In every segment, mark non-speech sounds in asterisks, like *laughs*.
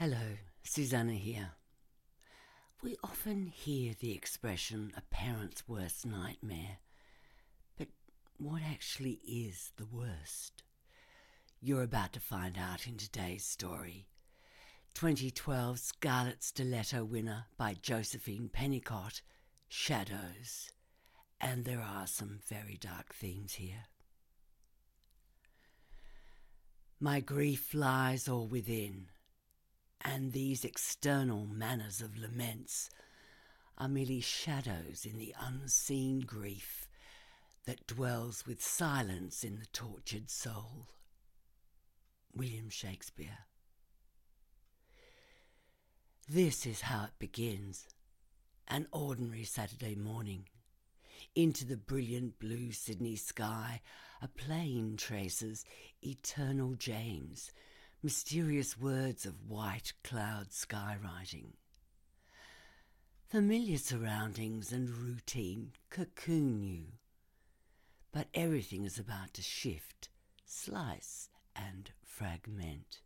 Hello, Susanna here. We often hear the expression a parent's worst nightmare, but what actually is the worst? You're about to find out in today's story. 2012 Scarlet Stiletto winner by Josephine Pennicott, Shadows. And there are some very dark themes here. My grief lies all within and these external manners of laments are merely shadows in the unseen grief that dwells with silence in the tortured soul. William Shakespeare. This is how it begins an ordinary Saturday morning. Into the brilliant blue Sydney sky, a plane traces Eternal James mysterious words of white cloud skywriting. Familiar surroundings and routine cocoon you, but everything is about to shift, slice, and fragment.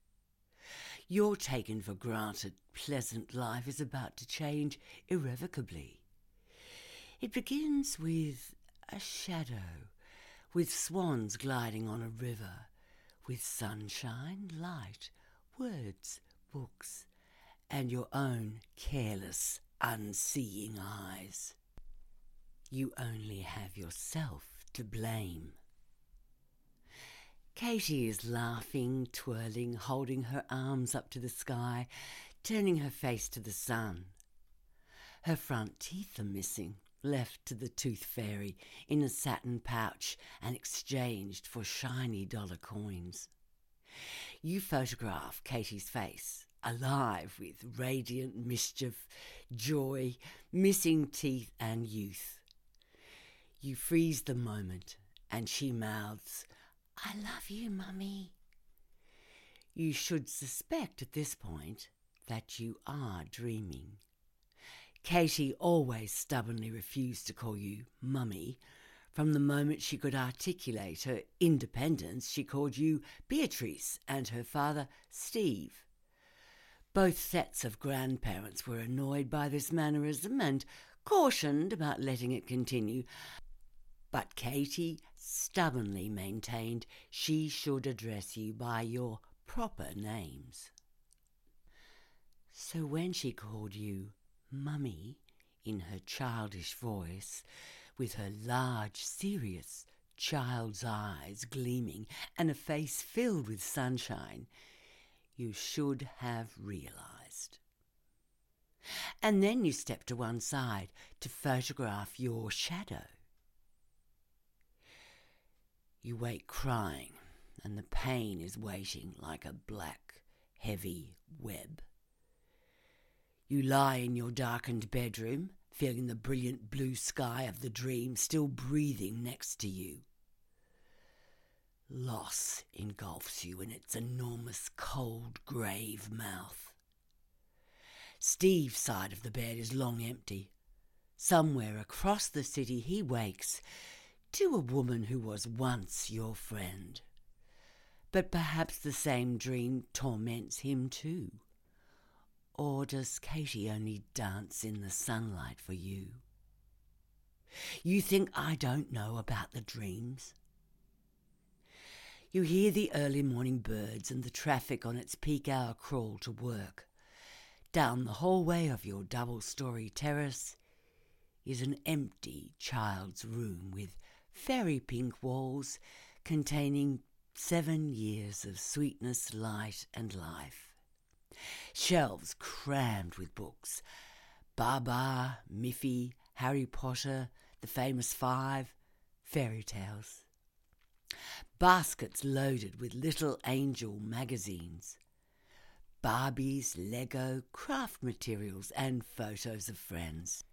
Your taken for granted pleasant life is about to change irrevocably. It begins with a shadow, with swans gliding on a river with sunshine, light, words, books, and your own careless, unseeing eyes. You only have yourself to blame. Katie is laughing, twirling, holding her arms up to the sky, turning her face to the sun. Her front teeth are missing, left to the tooth fairy in a satin pouch and exchanged for shiny dollar coins. You photograph Katie's face, alive with radiant mischief, joy, missing teeth, and youth. You freeze the moment, and she mouths, I love you, Mummy. You should suspect at this point that you are dreaming. Katie always stubbornly refused to call you Mummy. From the moment she could articulate her independence, she called you Beatrice and her father Steve. Both sets of grandparents were annoyed by this mannerism and cautioned about letting it continue. But Katie stubbornly maintained she should address you by your proper names. So when she called you Mummy, in her childish voice, with her large, serious, child's eyes gleaming and a face filled with sunshine, you should have realized. And then you step to one side to photograph your shadow. You wake crying, and the pain is waiting like a black, heavy web. You lie in your darkened bedroom, feeling the brilliant blue sky of the dream still breathing next to you. Loss engulfs you in its enormous cold grave mouth. Steve's side of the bed is long empty. Somewhere across the city he wakes to a woman who was once your friend. But perhaps the same dream torments him too. Or does Katie only dance in the sunlight for you? You think I don't know about the dreams? You hear the early morning birds and the traffic on its peak hour crawl to work. Down the hallway of your double story terrace is an empty child's room with fairy pink walls containing seven years of sweetness, light, and life shelves crammed with books Babar, Miffy, Harry Potter, The Famous Five, fairy tales. Baskets loaded with little angel magazines. Barbies, Lego, craft materials, and photos of friends.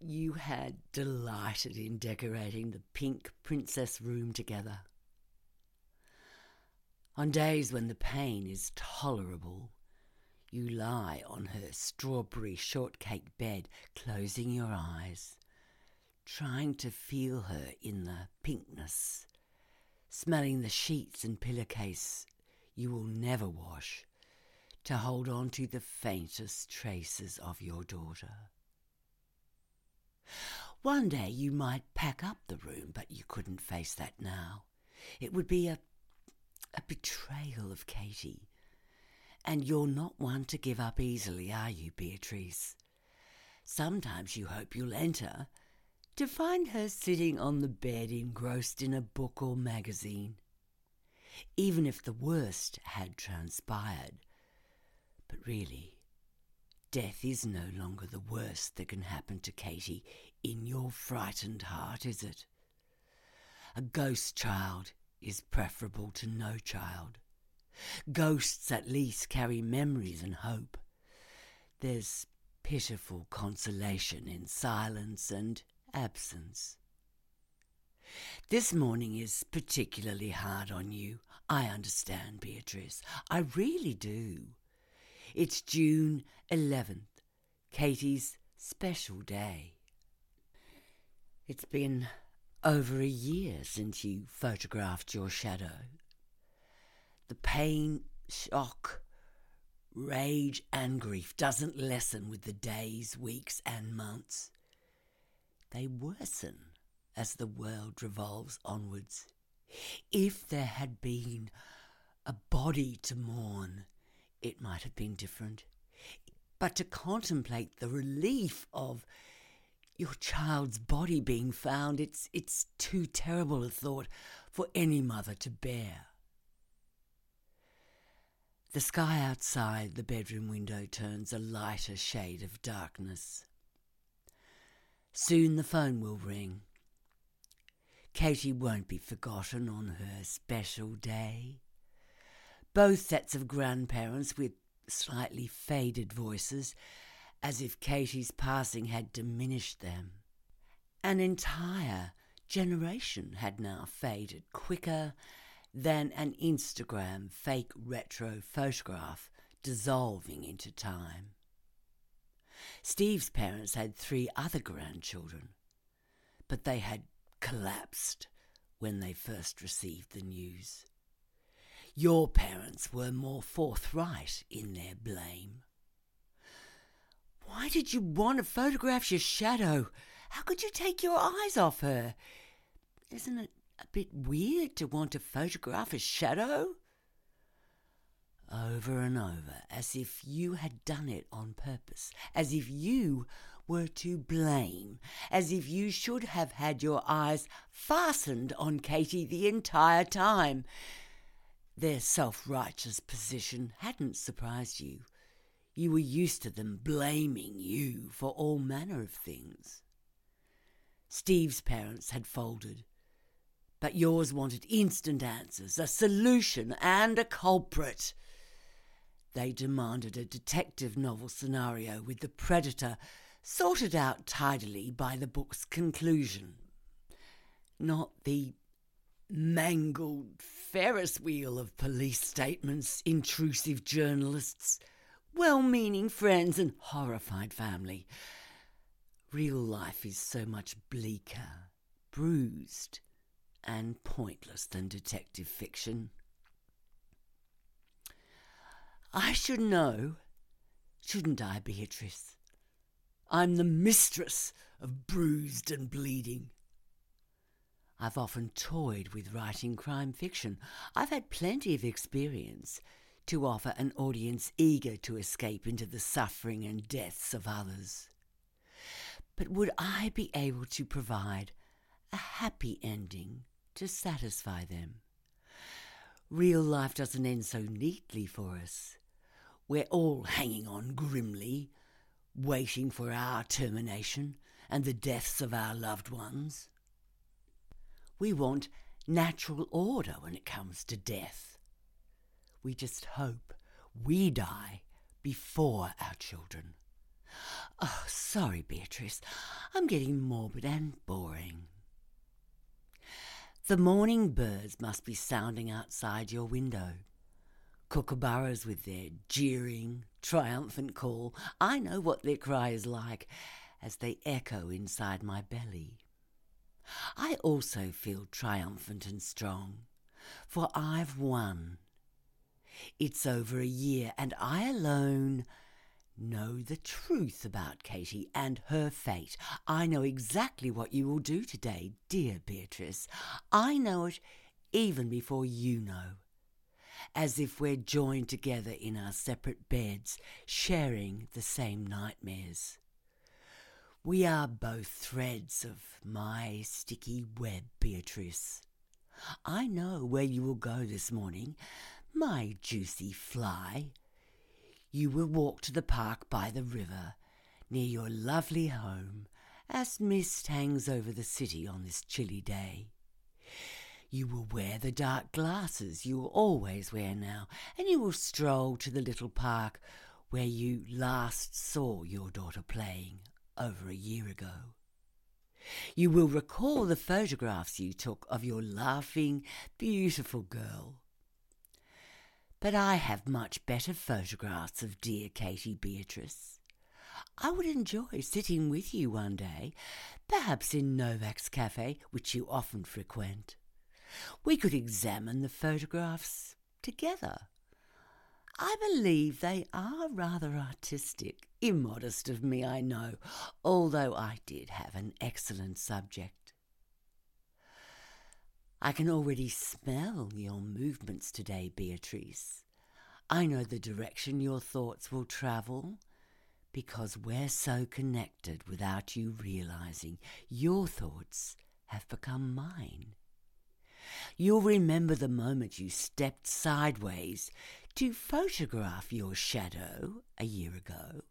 You had delighted in decorating the pink princess room together. On days when the pain is tolerable, you lie on her strawberry shortcake bed, closing your eyes, trying to feel her in the pinkness, smelling the sheets and pillowcase you will never wash, to hold on to the faintest traces of your daughter. One day you might pack up the room, but you couldn't face that now. It would be a, a betrayal of Katie. And you're not one to give up easily, are you, Beatrice? Sometimes you hope you'll enter to find her sitting on the bed engrossed in a book or magazine. Even if the worst had transpired. But really, death is no longer the worst that can happen to Katie in your frightened heart, is it? A ghost child is preferable to no child. Ghosts at least carry memories and hope. There's pitiful consolation in silence and absence. This morning is particularly hard on you. I understand, Beatrice. I really do. It's June 11th, Katie's special day. It's been over a year since you photographed your shadow. The pain, shock, rage, and grief doesn't lessen with the days, weeks, and months. They worsen as the world revolves onwards. If there had been a body to mourn, it might have been different. But to contemplate the relief of your child's body being found, it's, it's too terrible a thought for any mother to bear. The sky outside the bedroom window turns a lighter shade of darkness. Soon the phone will ring. Katie won't be forgotten on her special day. Both sets of grandparents with slightly faded voices as if Katie's passing had diminished them. An entire generation had now faded quicker than an Instagram fake retro photograph dissolving into time. Steve's parents had three other grandchildren, but they had collapsed when they first received the news. Your parents were more forthright in their blame. Why did you want to photograph your shadow? How could you take your eyes off her? Isn't it a bit weird to want to photograph a shadow? Over and over, as if you had done it on purpose, as if you were to blame, as if you should have had your eyes fastened on Katie the entire time. Their self righteous position hadn't surprised you. You were used to them blaming you for all manner of things. Steve's parents had folded, but yours wanted instant answers, a solution, and a culprit. They demanded a detective novel scenario with the predator sorted out tidily by the book's conclusion, not the mangled Ferris wheel of police statements, intrusive journalists well meaning friends, and horrified family. Real life is so much bleaker, bruised, and pointless than detective fiction. I should know, shouldn't I, Beatrice? I'm the mistress of bruised and bleeding. I've often toyed with writing crime fiction. I've had plenty of experience to offer an audience eager to escape into the suffering and deaths of others. But would I be able to provide a happy ending to satisfy them? Real life doesn't end so neatly for us. We're all hanging on grimly, waiting for our termination and the deaths of our loved ones. We want natural order when it comes to death. We just hope we die before our children. Oh, sorry, Beatrice. I'm getting morbid and boring. The morning birds must be sounding outside your window. Kookaburras with their jeering, triumphant call. I know what their cry is like as they echo inside my belly. I also feel triumphant and strong, for I've won It's over a year, and I alone know the truth about Katie and her fate. I know exactly what you will do today, dear Beatrice. I know it even before you know. As if we're joined together in our separate beds, sharing the same nightmares. We are both threads of my sticky web, Beatrice. I know where you will go this morning, my juicy fly. You will walk to the park by the river, near your lovely home, as mist hangs over the city on this chilly day. You will wear the dark glasses you always wear now, and you will stroll to the little park where you last saw your daughter playing over a year ago. You will recall the photographs you took of your laughing, beautiful girl. But I have much better photographs of dear Katie Beatrice. I would enjoy sitting with you one day, perhaps in Novak's cafe, which you often frequent. We could examine the photographs together. I believe they are rather artistic. Immodest of me, I know, although I did have an excellent subject. I can already smell your movements today, Beatrice. I know the direction your thoughts will travel because we're so connected without you realizing your thoughts have become mine. You'll remember the moment you stepped sideways to photograph your shadow a year ago.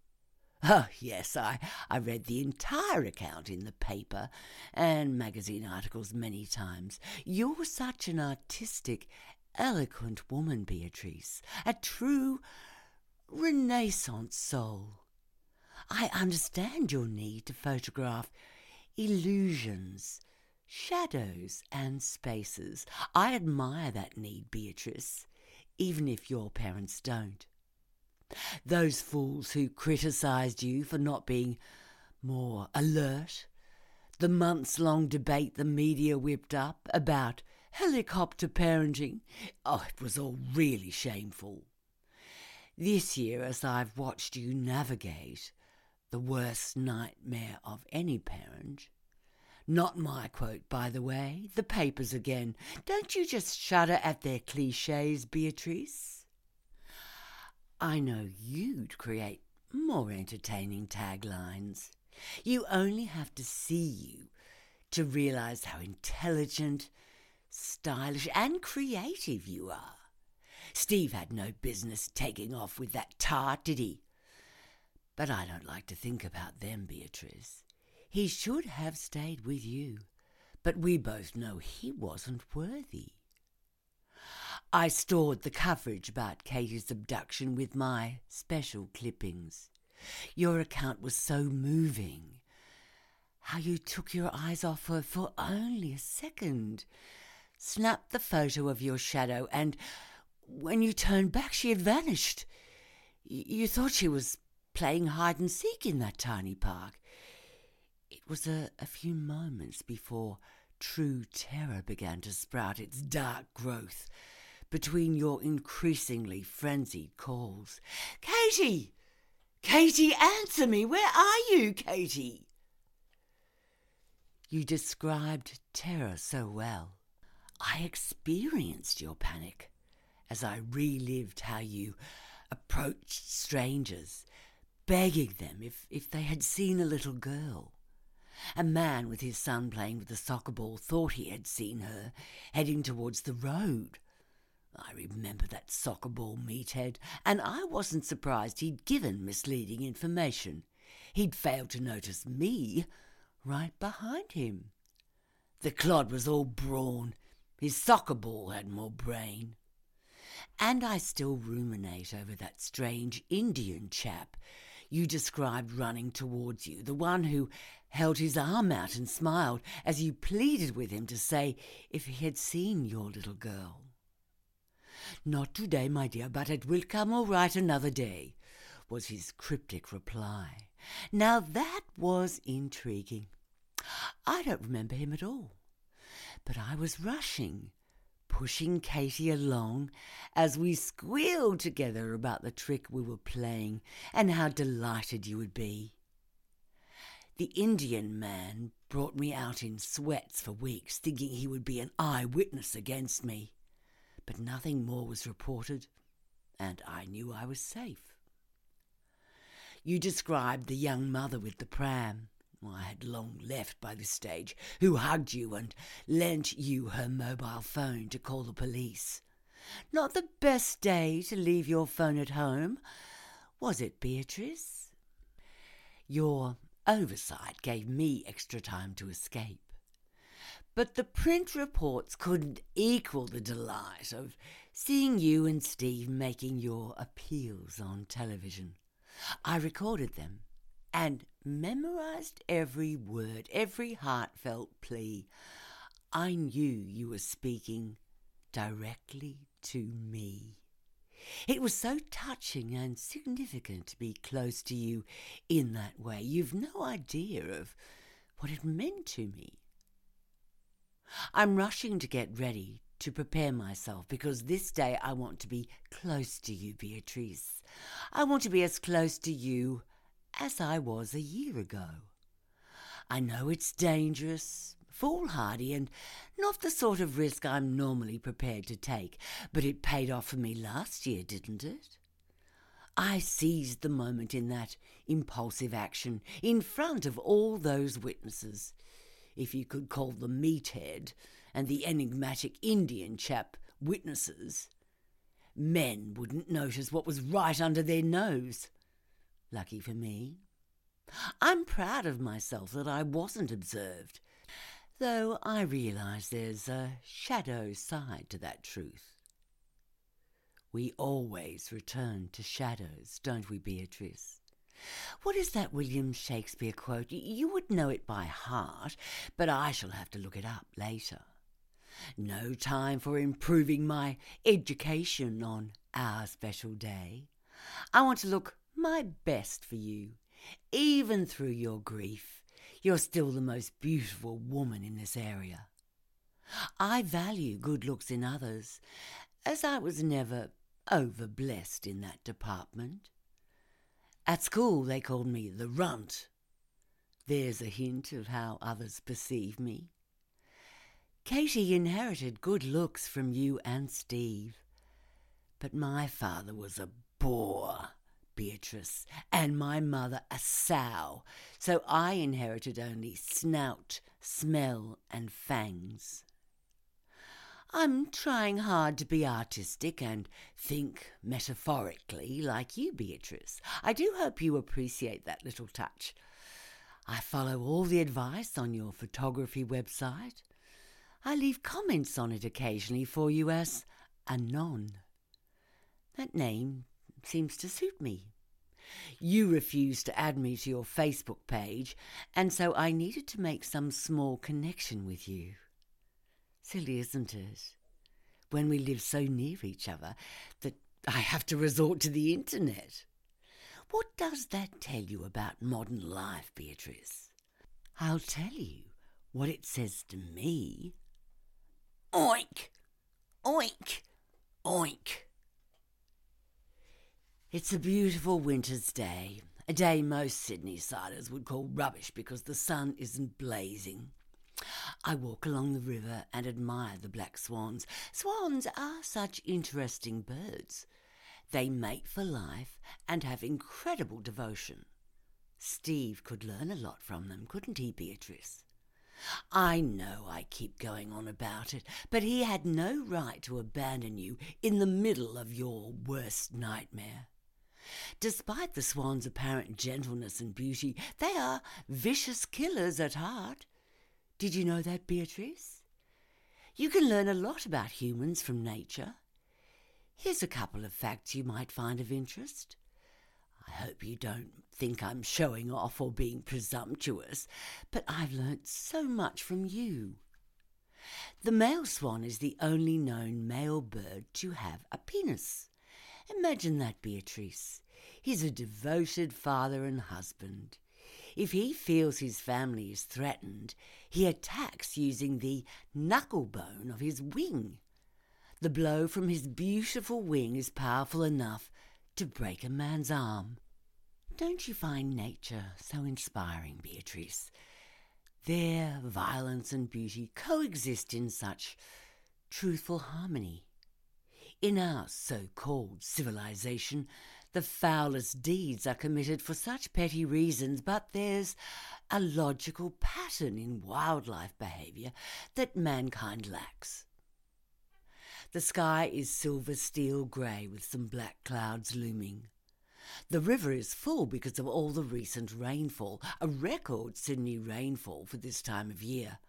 Oh, yes, I, I read the entire account in the paper and magazine articles many times. You're such an artistic, eloquent woman, Beatrice, a true Renaissance soul. I understand your need to photograph illusions, shadows, and spaces. I admire that need, Beatrice even if your parents don't. Those fools who criticised you for not being more alert, the months long debate the media whipped up about helicopter parenting, oh, it was all really shameful. This year, as I've watched you navigate the worst nightmare of any parent, not my quote, by the way. The papers again. Don't you just shudder at their cliches, Beatrice? I know you'd create more entertaining taglines. You only have to see you to realize how intelligent, stylish, and creative you are. Steve had no business taking off with that tart, did he? But I don't like to think about them, Beatrice. He should have stayed with you, but we both know he wasn't worthy. I stored the coverage about Katie's abduction with my special clippings. Your account was so moving. How you took your eyes off her for only a second, snapped the photo of your shadow, and when you turned back, she had vanished. You thought she was playing hide and seek in that tiny park. It was a, a few moments before true terror began to sprout its dark growth between your increasingly frenzied calls. Katie! Katie, answer me! Where are you, Katie? You described terror so well. I experienced your panic as I relived how you approached strangers, begging them if, if they had seen a little girl. A man with his son playing with a soccer ball thought he had seen her heading towards the road. I remember that soccer ball meathead, and I wasn't surprised he'd given misleading information. He'd failed to notice me right behind him. The clod was all brawn. His soccer ball had more brain. And I still ruminate over that strange Indian chap you described running towards you, the one who held his arm out and smiled as you pleaded with him to say if he had seen your little girl. Not today, my dear, but it will come all right another day, was his cryptic reply. Now that was intriguing. I don't remember him at all, but I was rushing, pushing Katie along as we squealed together about the trick we were playing and how delighted you would be. The Indian man brought me out in sweats for weeks, thinking he would be an eyewitness against me. But nothing more was reported, and I knew I was safe. You described the young mother with the pram. I had long left by this stage, who hugged you and lent you her mobile phone to call the police. Not the best day to leave your phone at home, was it, Beatrice? Your oversight gave me extra time to escape. But the print reports couldn't equal the delight of seeing you and Steve making your appeals on television. I recorded them and memorized every word, every heartfelt plea. I knew you were speaking directly to me. It was so touching and significant to be close to you in that way. You've no idea of what it meant to me. I'm rushing to get ready to prepare myself because this day I want to be close to you, Beatrice. I want to be as close to you as I was a year ago. I know it's dangerous, foolhardy, and not the sort of risk I'm normally prepared to take, but it paid off for me last year, didn't it? I seized the moment in that impulsive action in front of all those witnesses, if you could call the meathead and the enigmatic Indian chap witnesses. Men wouldn't notice what was right under their nose. Lucky for me. I'm proud of myself that I wasn't observed, though I realise there's a shadow side to that truth. We always return to shadows, don't we, Beatrice? What is that William Shakespeare quote? You would know it by heart, but I shall have to look it up later. No time for improving my education on our special day. I want to look my best for you, even through your grief. You're still the most beautiful woman in this area. I value good looks in others, as I was never over blessed in that department. At school, they called me the runt. There's a hint of how others perceive me. Katie inherited good looks from you and Steve, but my father was a bore. Beatrice, and my mother a sow, so I inherited only snout, smell, and fangs. I'm trying hard to be artistic and think metaphorically like you, Beatrice. I do hope you appreciate that little touch. I follow all the advice on your photography website. I leave comments on it occasionally for you as Anon. That name seems to suit me. You refused to add me to your Facebook page, and so I needed to make some small connection with you. Silly, isn't it? When we live so near each other that I have to resort to the internet. What does that tell you about modern life, Beatrice? I'll tell you what it says to me. Oink! Oink! Oink! It's a beautiful winter's day, a day most Sydney siders would call rubbish because the sun isn't blazing. I walk along the river and admire the black swans. Swans are such interesting birds. They mate for life and have incredible devotion. Steve could learn a lot from them, couldn't he, Beatrice? I know I keep going on about it, but he had no right to abandon you in the middle of your worst nightmare. Despite the swan's apparent gentleness and beauty, they are vicious killers at heart. Did you know that, Beatrice? You can learn a lot about humans from nature. Here's a couple of facts you might find of interest. I hope you don't think I'm showing off or being presumptuous, but I've learnt so much from you. The male swan is the only known male bird to have a penis. Imagine that, Beatrice. He's a devoted father and husband. If he feels his family is threatened, he attacks using the knuckle bone of his wing. The blow from his beautiful wing is powerful enough to break a man's arm. Don't you find nature so inspiring, Beatrice? There, violence and beauty coexist in such truthful harmony. In our so called civilization, the foulest deeds are committed for such petty reasons, but there's a logical pattern in wildlife behaviour that mankind lacks. The sky is silver steel grey with some black clouds looming. The river is full because of all the recent rainfall, a record Sydney rainfall for this time of year.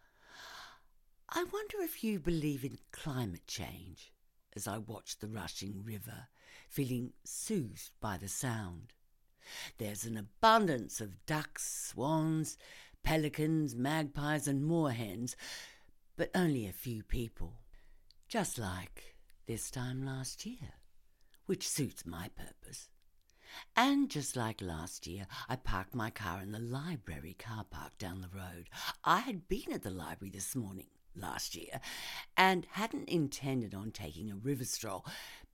I wonder if you believe in climate change as I watch the rushing river, feeling soothed by the sound. There's an abundance of ducks, swans, pelicans, magpies, and moorhens, but only a few people just like this time last year, which suits my purpose. And just like last year, I parked my car in the library car park down the road. I had been at the library this morning last year and hadn't intended on taking a river stroll,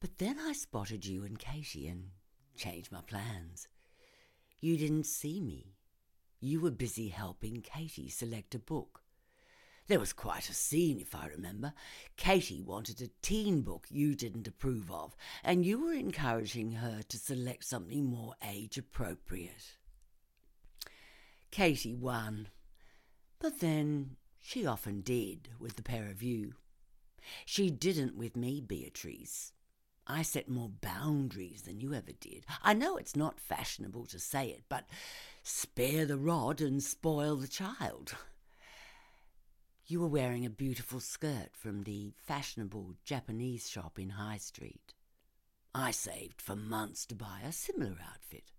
but then I spotted you and Katie and changed my plans. You didn't see me. You were busy helping Katie select a book. There was quite a scene, if I remember. Katie wanted a teen book you didn't approve of, and you were encouraging her to select something more age appropriate. Katie won, but then she often did with the pair of you. She didn't with me, Beatrice. I set more boundaries than you ever did. I know it's not fashionable to say it, but spare the rod and spoil the child. You were wearing a beautiful skirt from the fashionable Japanese shop in High Street. I saved for months to buy a similar outfit.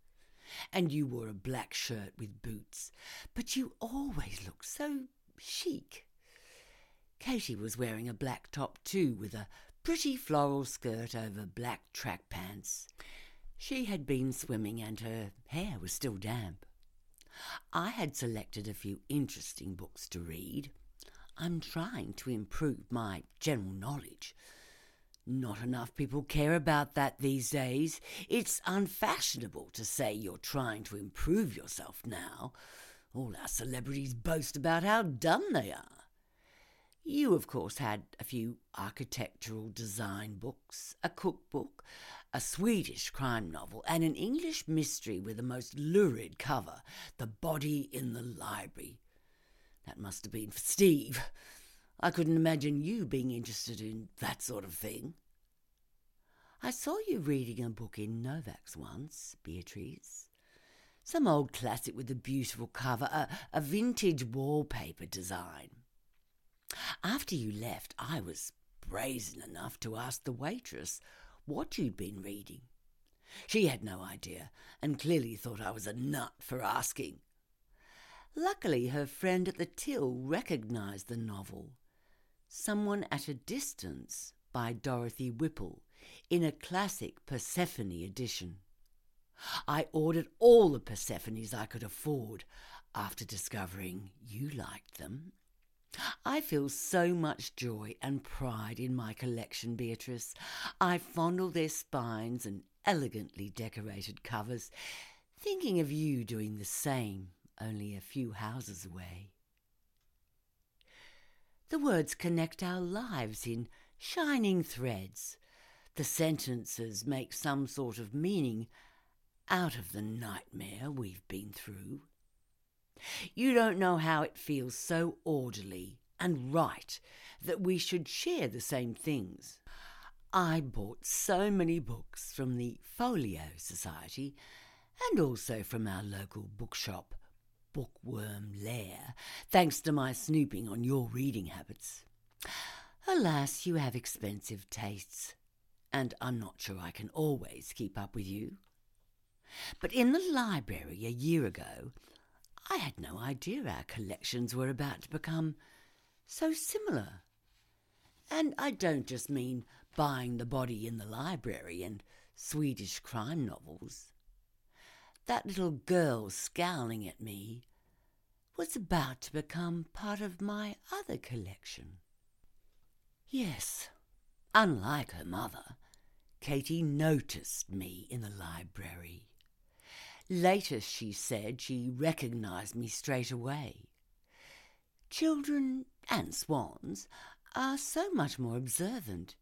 And you wore a black shirt with boots, but you always looked so chic. Katie was wearing a black top too, with a pretty floral skirt over black track pants. She had been swimming and her hair was still damp. I had selected a few interesting books to read I'm trying to improve my general knowledge. Not enough people care about that these days. It's unfashionable to say you're trying to improve yourself now. All our celebrities boast about how dumb they are. You, of course, had a few architectural design books, a cookbook, a Swedish crime novel, and an English mystery with the most lurid cover The Body in the Library that must have been for Steve. I couldn't imagine you being interested in that sort of thing. I saw you reading a book in Novak's once, Beatrice. Some old classic with a beautiful cover, a, a vintage wallpaper design. After you left, I was brazen enough to ask the waitress what you'd been reading. She had no idea, and clearly thought I was a nut for asking. Luckily, her friend at the till recognized the novel. Someone at a Distance by Dorothy Whipple in a classic Persephone edition. I ordered all the Persephones I could afford after discovering you liked them. I feel so much joy and pride in my collection, Beatrice. I fondle their spines and elegantly decorated covers, thinking of you doing the same only a few houses away. The words connect our lives in shining threads. The sentences make some sort of meaning out of the nightmare we've been through. You don't know how it feels so orderly and right that we should share the same things. I bought so many books from the Folio Society and also from our local bookshop bookworm lair, thanks to my snooping on your reading habits. Alas, you have expensive tastes, and I'm not sure I can always keep up with you. But in the library a year ago, I had no idea our collections were about to become so similar. And I don't just mean buying the body in the library and Swedish crime novels that little girl scowling at me was about to become part of my other collection. Yes, Unlike her mother, Katie noticed me in the library. Later, she said she recognized me straight away. Children and swans are so much more observant.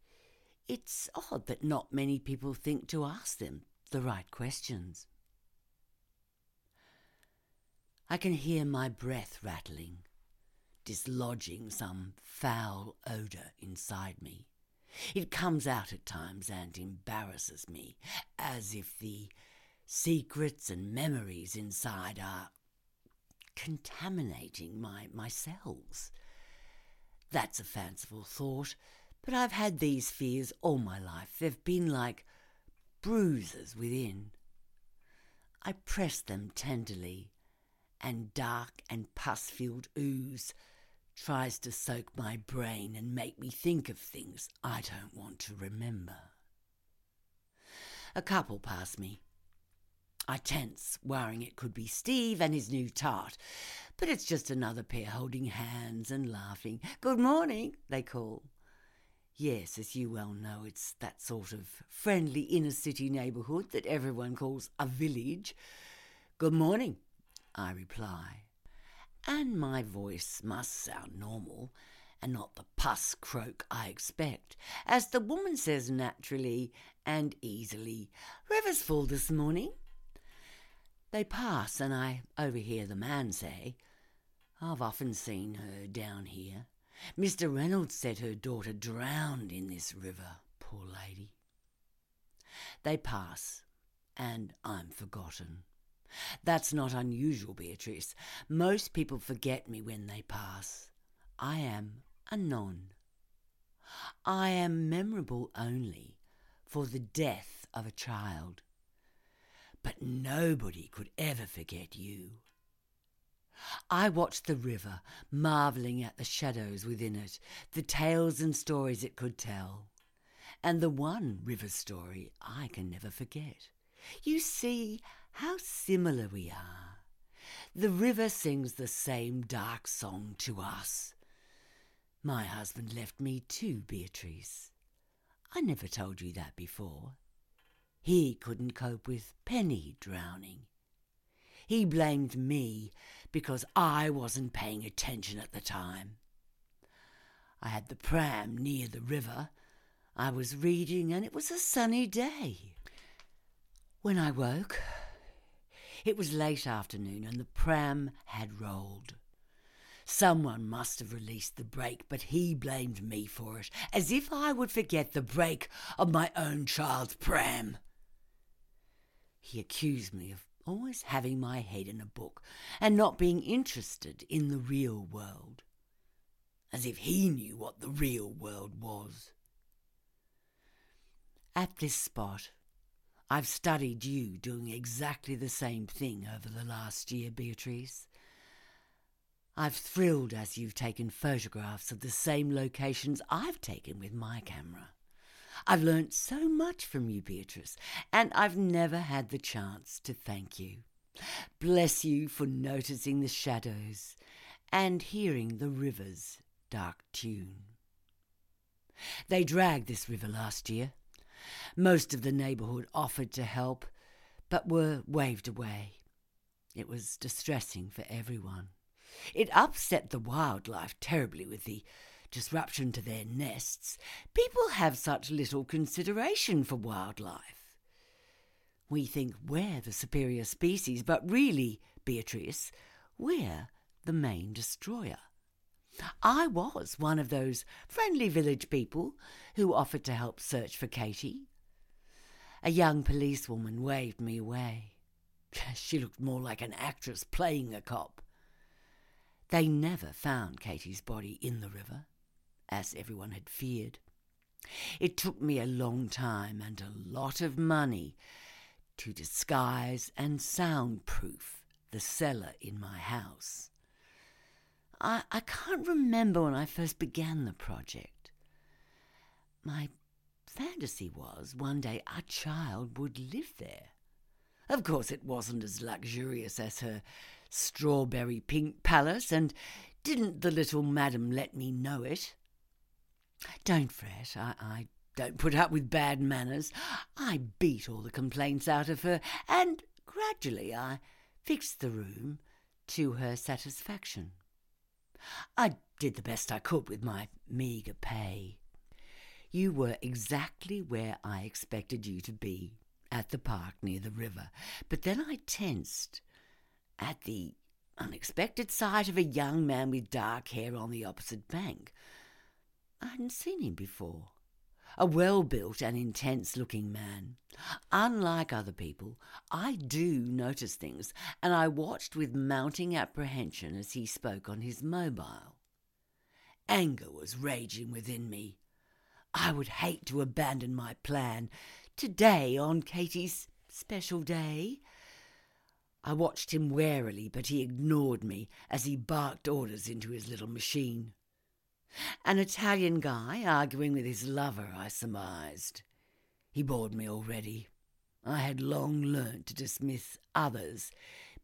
It's odd that not many people think to ask them the right questions. I can hear my breath rattling, dislodging some foul odour inside me. It comes out at times and embarrasses me, as if the secrets and memories inside are contaminating my, my cells. That's a fanciful thought, but I've had these fears all my life. They've been like bruises within. I press them tenderly, and dark and pus filled ooze tries to soak my brain and make me think of things I don't want to remember. A couple pass me. I tense, worrying it could be Steve and his new tart, but it's just another pair holding hands and laughing. Good morning, they call. Yes, as you well know, it's that sort of friendly inner city neighbourhood that everyone calls a village. Good morning, I reply and my voice must sound normal and not the pus croak I expect, as the woman says naturally and easily, River's full this morning. They pass, and I overhear the man say, I've often seen her down here. Mr. Reynolds said her daughter drowned in this river, poor lady. They pass, and I'm forgotten. That's not unusual, Beatrice. Most people forget me when they pass. I am Anon. I am memorable only for the death of a child. But nobody could ever forget you. I watched the river, marvelling at the shadows within it, the tales and stories it could tell. And the one river story I can never forget. You see how similar we are. The river sings the same dark song to us. My husband left me too, Beatrice. I never told you that before. He couldn't cope with Penny drowning. He blamed me because I wasn't paying attention at the time. I had the pram near the river. I was reading, and it was a sunny day. When I woke, it was late afternoon and the pram had rolled. Someone must have released the brake, but he blamed me for it, as if I would forget the brake of my own child's pram. He accused me of always having my head in a book and not being interested in the real world, as if he knew what the real world was. At this spot, I've studied you doing exactly the same thing over the last year, Beatrice. I've thrilled as you've taken photographs of the same locations I've taken with my camera. I've learnt so much from you, Beatrice, and I've never had the chance to thank you. Bless you for noticing the shadows and hearing the river's dark tune. They dragged this river last year. Most of the neighbourhood offered to help, but were waved away. It was distressing for everyone. It upset the wildlife terribly with the disruption to their nests. People have such little consideration for wildlife. We think we're the superior species, but really, Beatrice, we're the main destroyer. I was one of those friendly village people who offered to help search for Katie. A young policewoman waved me away. *laughs* She looked more like an actress playing a cop. They never found Katie's body in the river, as everyone had feared. It took me a long time and a lot of money to disguise and soundproof the cellar in my house. I, I can't remember when I first began the project. My fantasy was one day a child would live there. Of course, it wasn't as luxurious as her strawberry pink palace, and didn't the little madam let me know it? Don't fret, I, I don't put up with bad manners. I beat all the complaints out of her, and gradually I fixed the room to her satisfaction. I did the best I could with my meagre pay. You were exactly where I expected you to be, at the park near the river. But then I tensed at the unexpected sight of a young man with dark hair on the opposite bank. I hadn't seen him before. A well built and intense looking man. Unlike other people, I do notice things, and I watched with mounting apprehension as he spoke on his mobile. Anger was raging within me. I would hate to abandon my plan today on Katie's special day. I watched him warily, but he ignored me as he barked orders into his little machine. An Italian guy arguing with his lover, I surmised. He bored me already. I had long learnt to dismiss others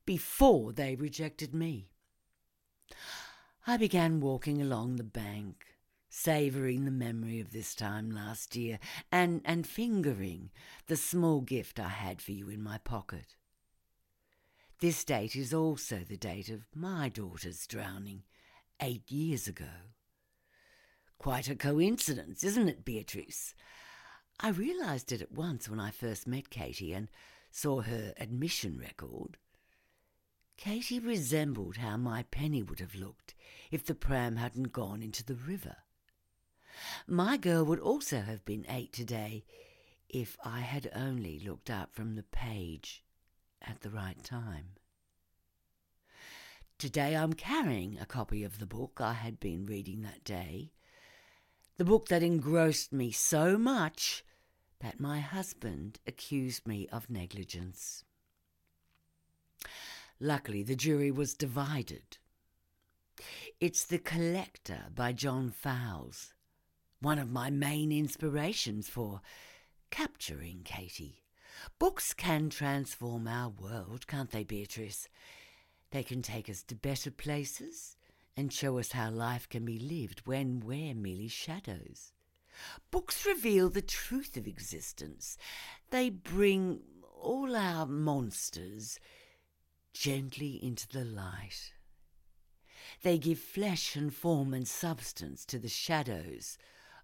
before they rejected me. I began walking along the bank, savouring the memory of this time last year and, and fingering the small gift I had for you in my pocket. This date is also the date of my daughter's drowning, eight years ago. Quite a coincidence, isn't it, Beatrice? I realised it at once when I first met Katie and saw her admission record. Katie resembled how my Penny would have looked if the pram hadn't gone into the river. My girl would also have been eight today if I had only looked up from the page at the right time. Today I'm carrying a copy of the book I had been reading that day, the book that engrossed me so much that my husband accused me of negligence. Luckily, the jury was divided. It's The Collector by John Fowles, one of my main inspirations for capturing Katie. Books can transform our world, can't they, Beatrice? They can take us to better places and show us how life can be lived when we're merely shadows. Books reveal the truth of existence. They bring all our monsters gently into the light. They give flesh and form and substance to the shadows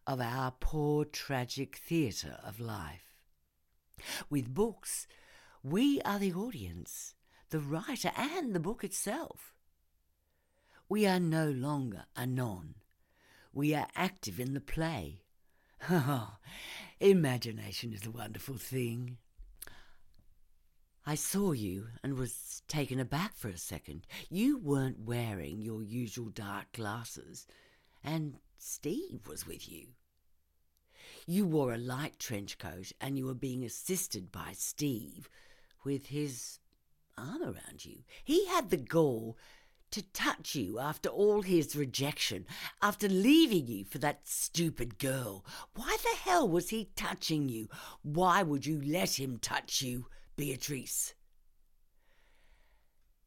of our poor tragic theatre of life. With books, we are the audience, the writer, and the book itself. We are no longer anon. We are active in the play. *laughs* Imagination is a wonderful thing. I saw you and was taken aback for a second. You weren't wearing your usual dark glasses, and Steve was with you. You wore a light trench coat and you were being assisted by Steve with his arm around you. He had the gall to touch you after all his rejection, after leaving you for that stupid girl. Why the hell was he touching you? Why would you let him touch you, Beatrice?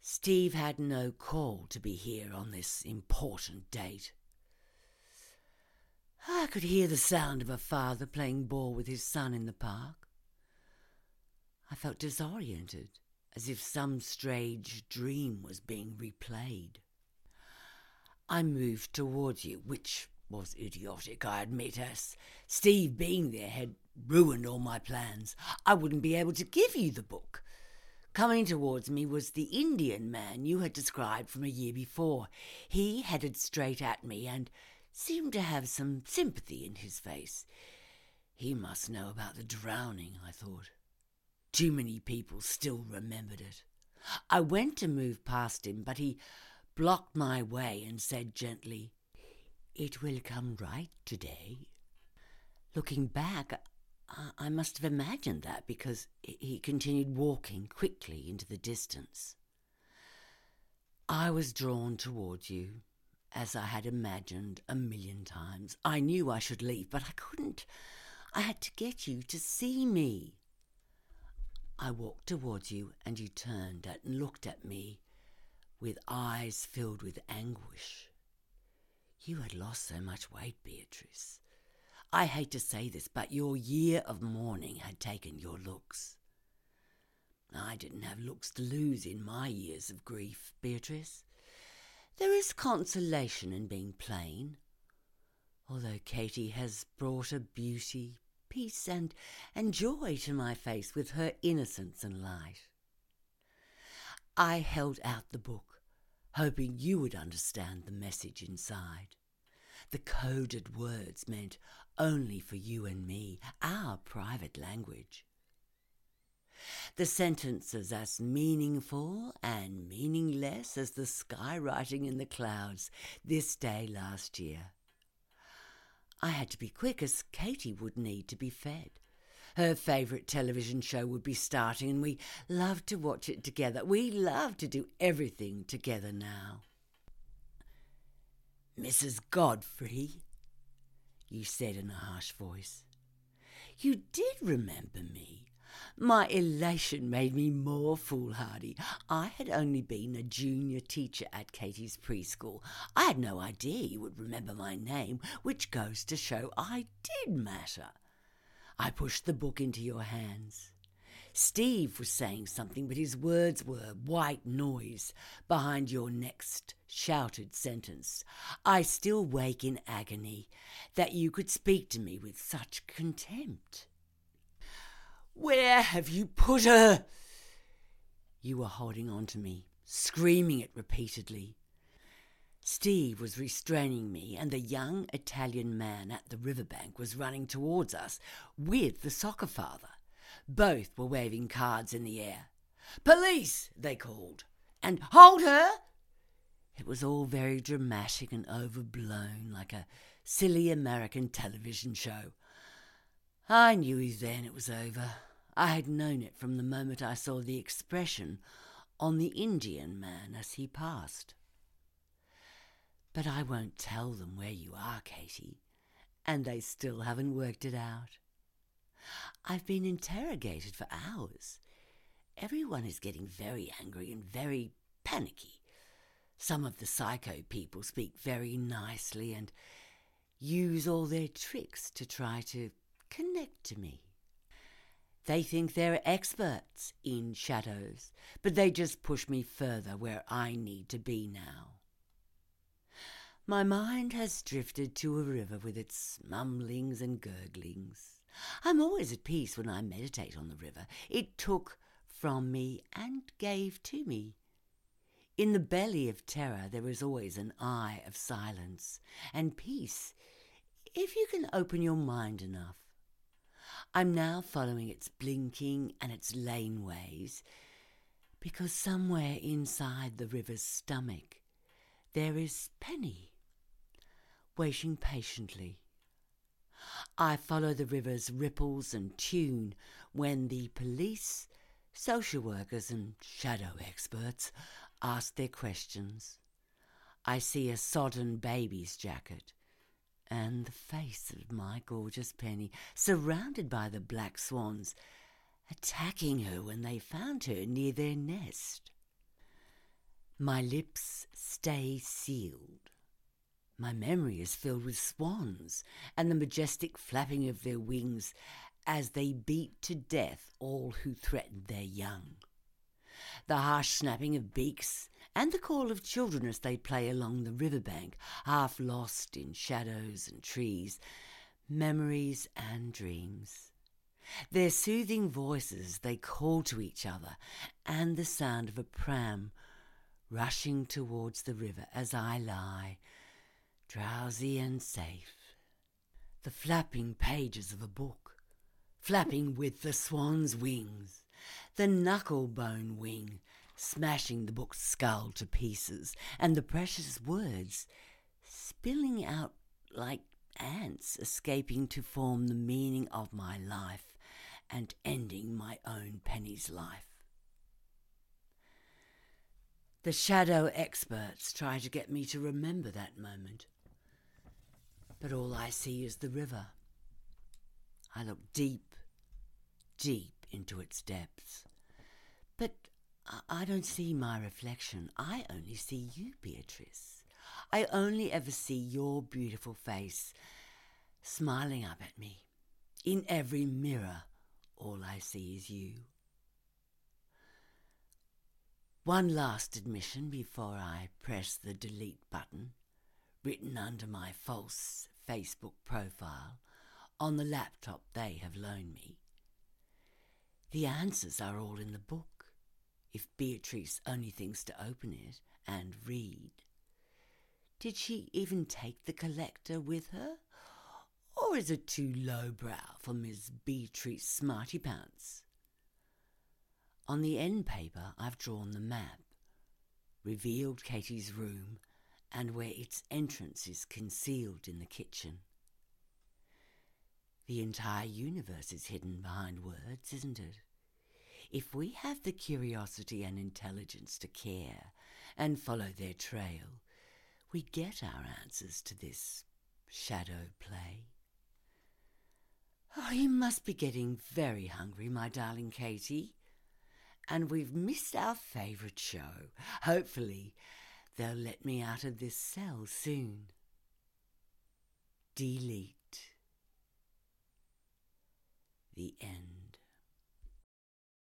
Steve had no call to be here on this important date. I could hear the sound of a father playing ball with his son in the park. I felt disoriented as if some strange dream was being replayed. I moved towards you, which was idiotic, I admit, as Steve being there had ruined all my plans. I wouldn't be able to give you the book. Coming towards me was the Indian man you had described from a year before. He headed straight at me and seemed to have some sympathy in his face. He must know about the drowning, I thought. Too many people still remembered it. I went to move past him, but he blocked my way and said gently, It will come right today. Looking back, I must have imagined that because he continued walking quickly into the distance. I was drawn towards you, as I had imagined a million times. I knew I should leave, but I couldn't. I had to get you to see me. I walked towards you, and you turned and looked at me with eyes filled with anguish. You had lost so much weight, Beatrice. I hate to say this, but your year of mourning had taken your looks. I didn't have looks to lose in my years of grief, Beatrice. There is consolation in being plain, although Katie has brought a beauty, peace, and, and joy to my face with her innocence and light. I held out the book, hoping you would understand the message inside. The coded words meant only for you and me, our private language. The sentences as meaningful and meaningless as the sky writing in the clouds this day last year. I had to be quick as Katie would need to be fed. Her favourite television show would be starting, and we loved to watch it together. We love to do everything together now. Mrs. Godfrey, you said in a harsh voice. You did remember me. My elation made me more foolhardy. I had only been a junior teacher at Katie's preschool. I had no idea you would remember my name, which goes to show I did matter. I pushed the book into your hands. Steve was saying something, but his words were white noise behind your next shouted sentence. I still wake in agony that you could speak to me with such contempt. Where have you put her? You were holding on to me, screaming it repeatedly. Steve was restraining me, and the young Italian man at the riverbank was running towards us with the soccer father. Both were waving cards in the air. Police! they called. And hold her! It was all very dramatic and overblown, like a silly American television show. I knew then it was over. I had known it from the moment I saw the expression on the Indian man as he passed. But I won't tell them where you are, Katie, and they still haven't worked it out. I've been interrogated for hours. Everyone is getting very angry and very panicky. Some of the psycho people speak very nicely and use all their tricks to try to connect to me. They think they're experts in shadows, but they just push me further where I need to be now. My mind has drifted to a river with its mumblings and gurglings. I'm always at peace when I meditate on the river. It took from me and gave to me. In the belly of terror, there is always an eye of silence and peace, if you can open your mind enough. I'm now following its blinking and its laneways because somewhere inside the river's stomach there is Penny, waiting patiently. I follow the river's ripples and tune when the police, social workers, and shadow experts ask their questions. I see a sodden baby's jacket and the face of my gorgeous Penny, surrounded by the black swans, attacking her when they found her near their nest. My lips stay sealed. My memory is filled with swans and the majestic flapping of their wings as they beat to death all who threatened their young. The harsh snapping of beaks and the call of children as they play along the riverbank, half lost in shadows and trees, memories and dreams. Their soothing voices they call to each other, and the sound of a pram rushing towards the river as I lie, drowsy and safe. The flapping pages of a book, flapping with the swan's wings, the knuckle bone wing smashing the book's skull to pieces, and the precious words spilling out like ants escaping to form the meaning of my life and ending my own Penny's life. The shadow experts try to get me to remember that moment, but all I see is the river. I look deep, deep into its depths. I don't see my reflection. I only see you, Beatrice. I only ever see your beautiful face, smiling up at me. In every mirror, all I see is you. One last admission before I press the delete button, written under my false Facebook profile on the laptop they have loaned me. The answers are all in the book, if Beatrice only thinks to open it and read. Did she even take the collector with her? Or is it too lowbrow for Miss Beatrice Smarty Pants? On the end paper, I've drawn the map, revealed Katie's room, and where its entrance is concealed in the kitchen. The entire universe is hidden behind words, isn't it? If we have the curiosity and intelligence to care and follow their trail, we get our answers to this shadow play. Oh, you must be getting very hungry, my darling Katie. And we've missed our favourite show. Hopefully, they'll let me out of this cell soon. Delete. The end.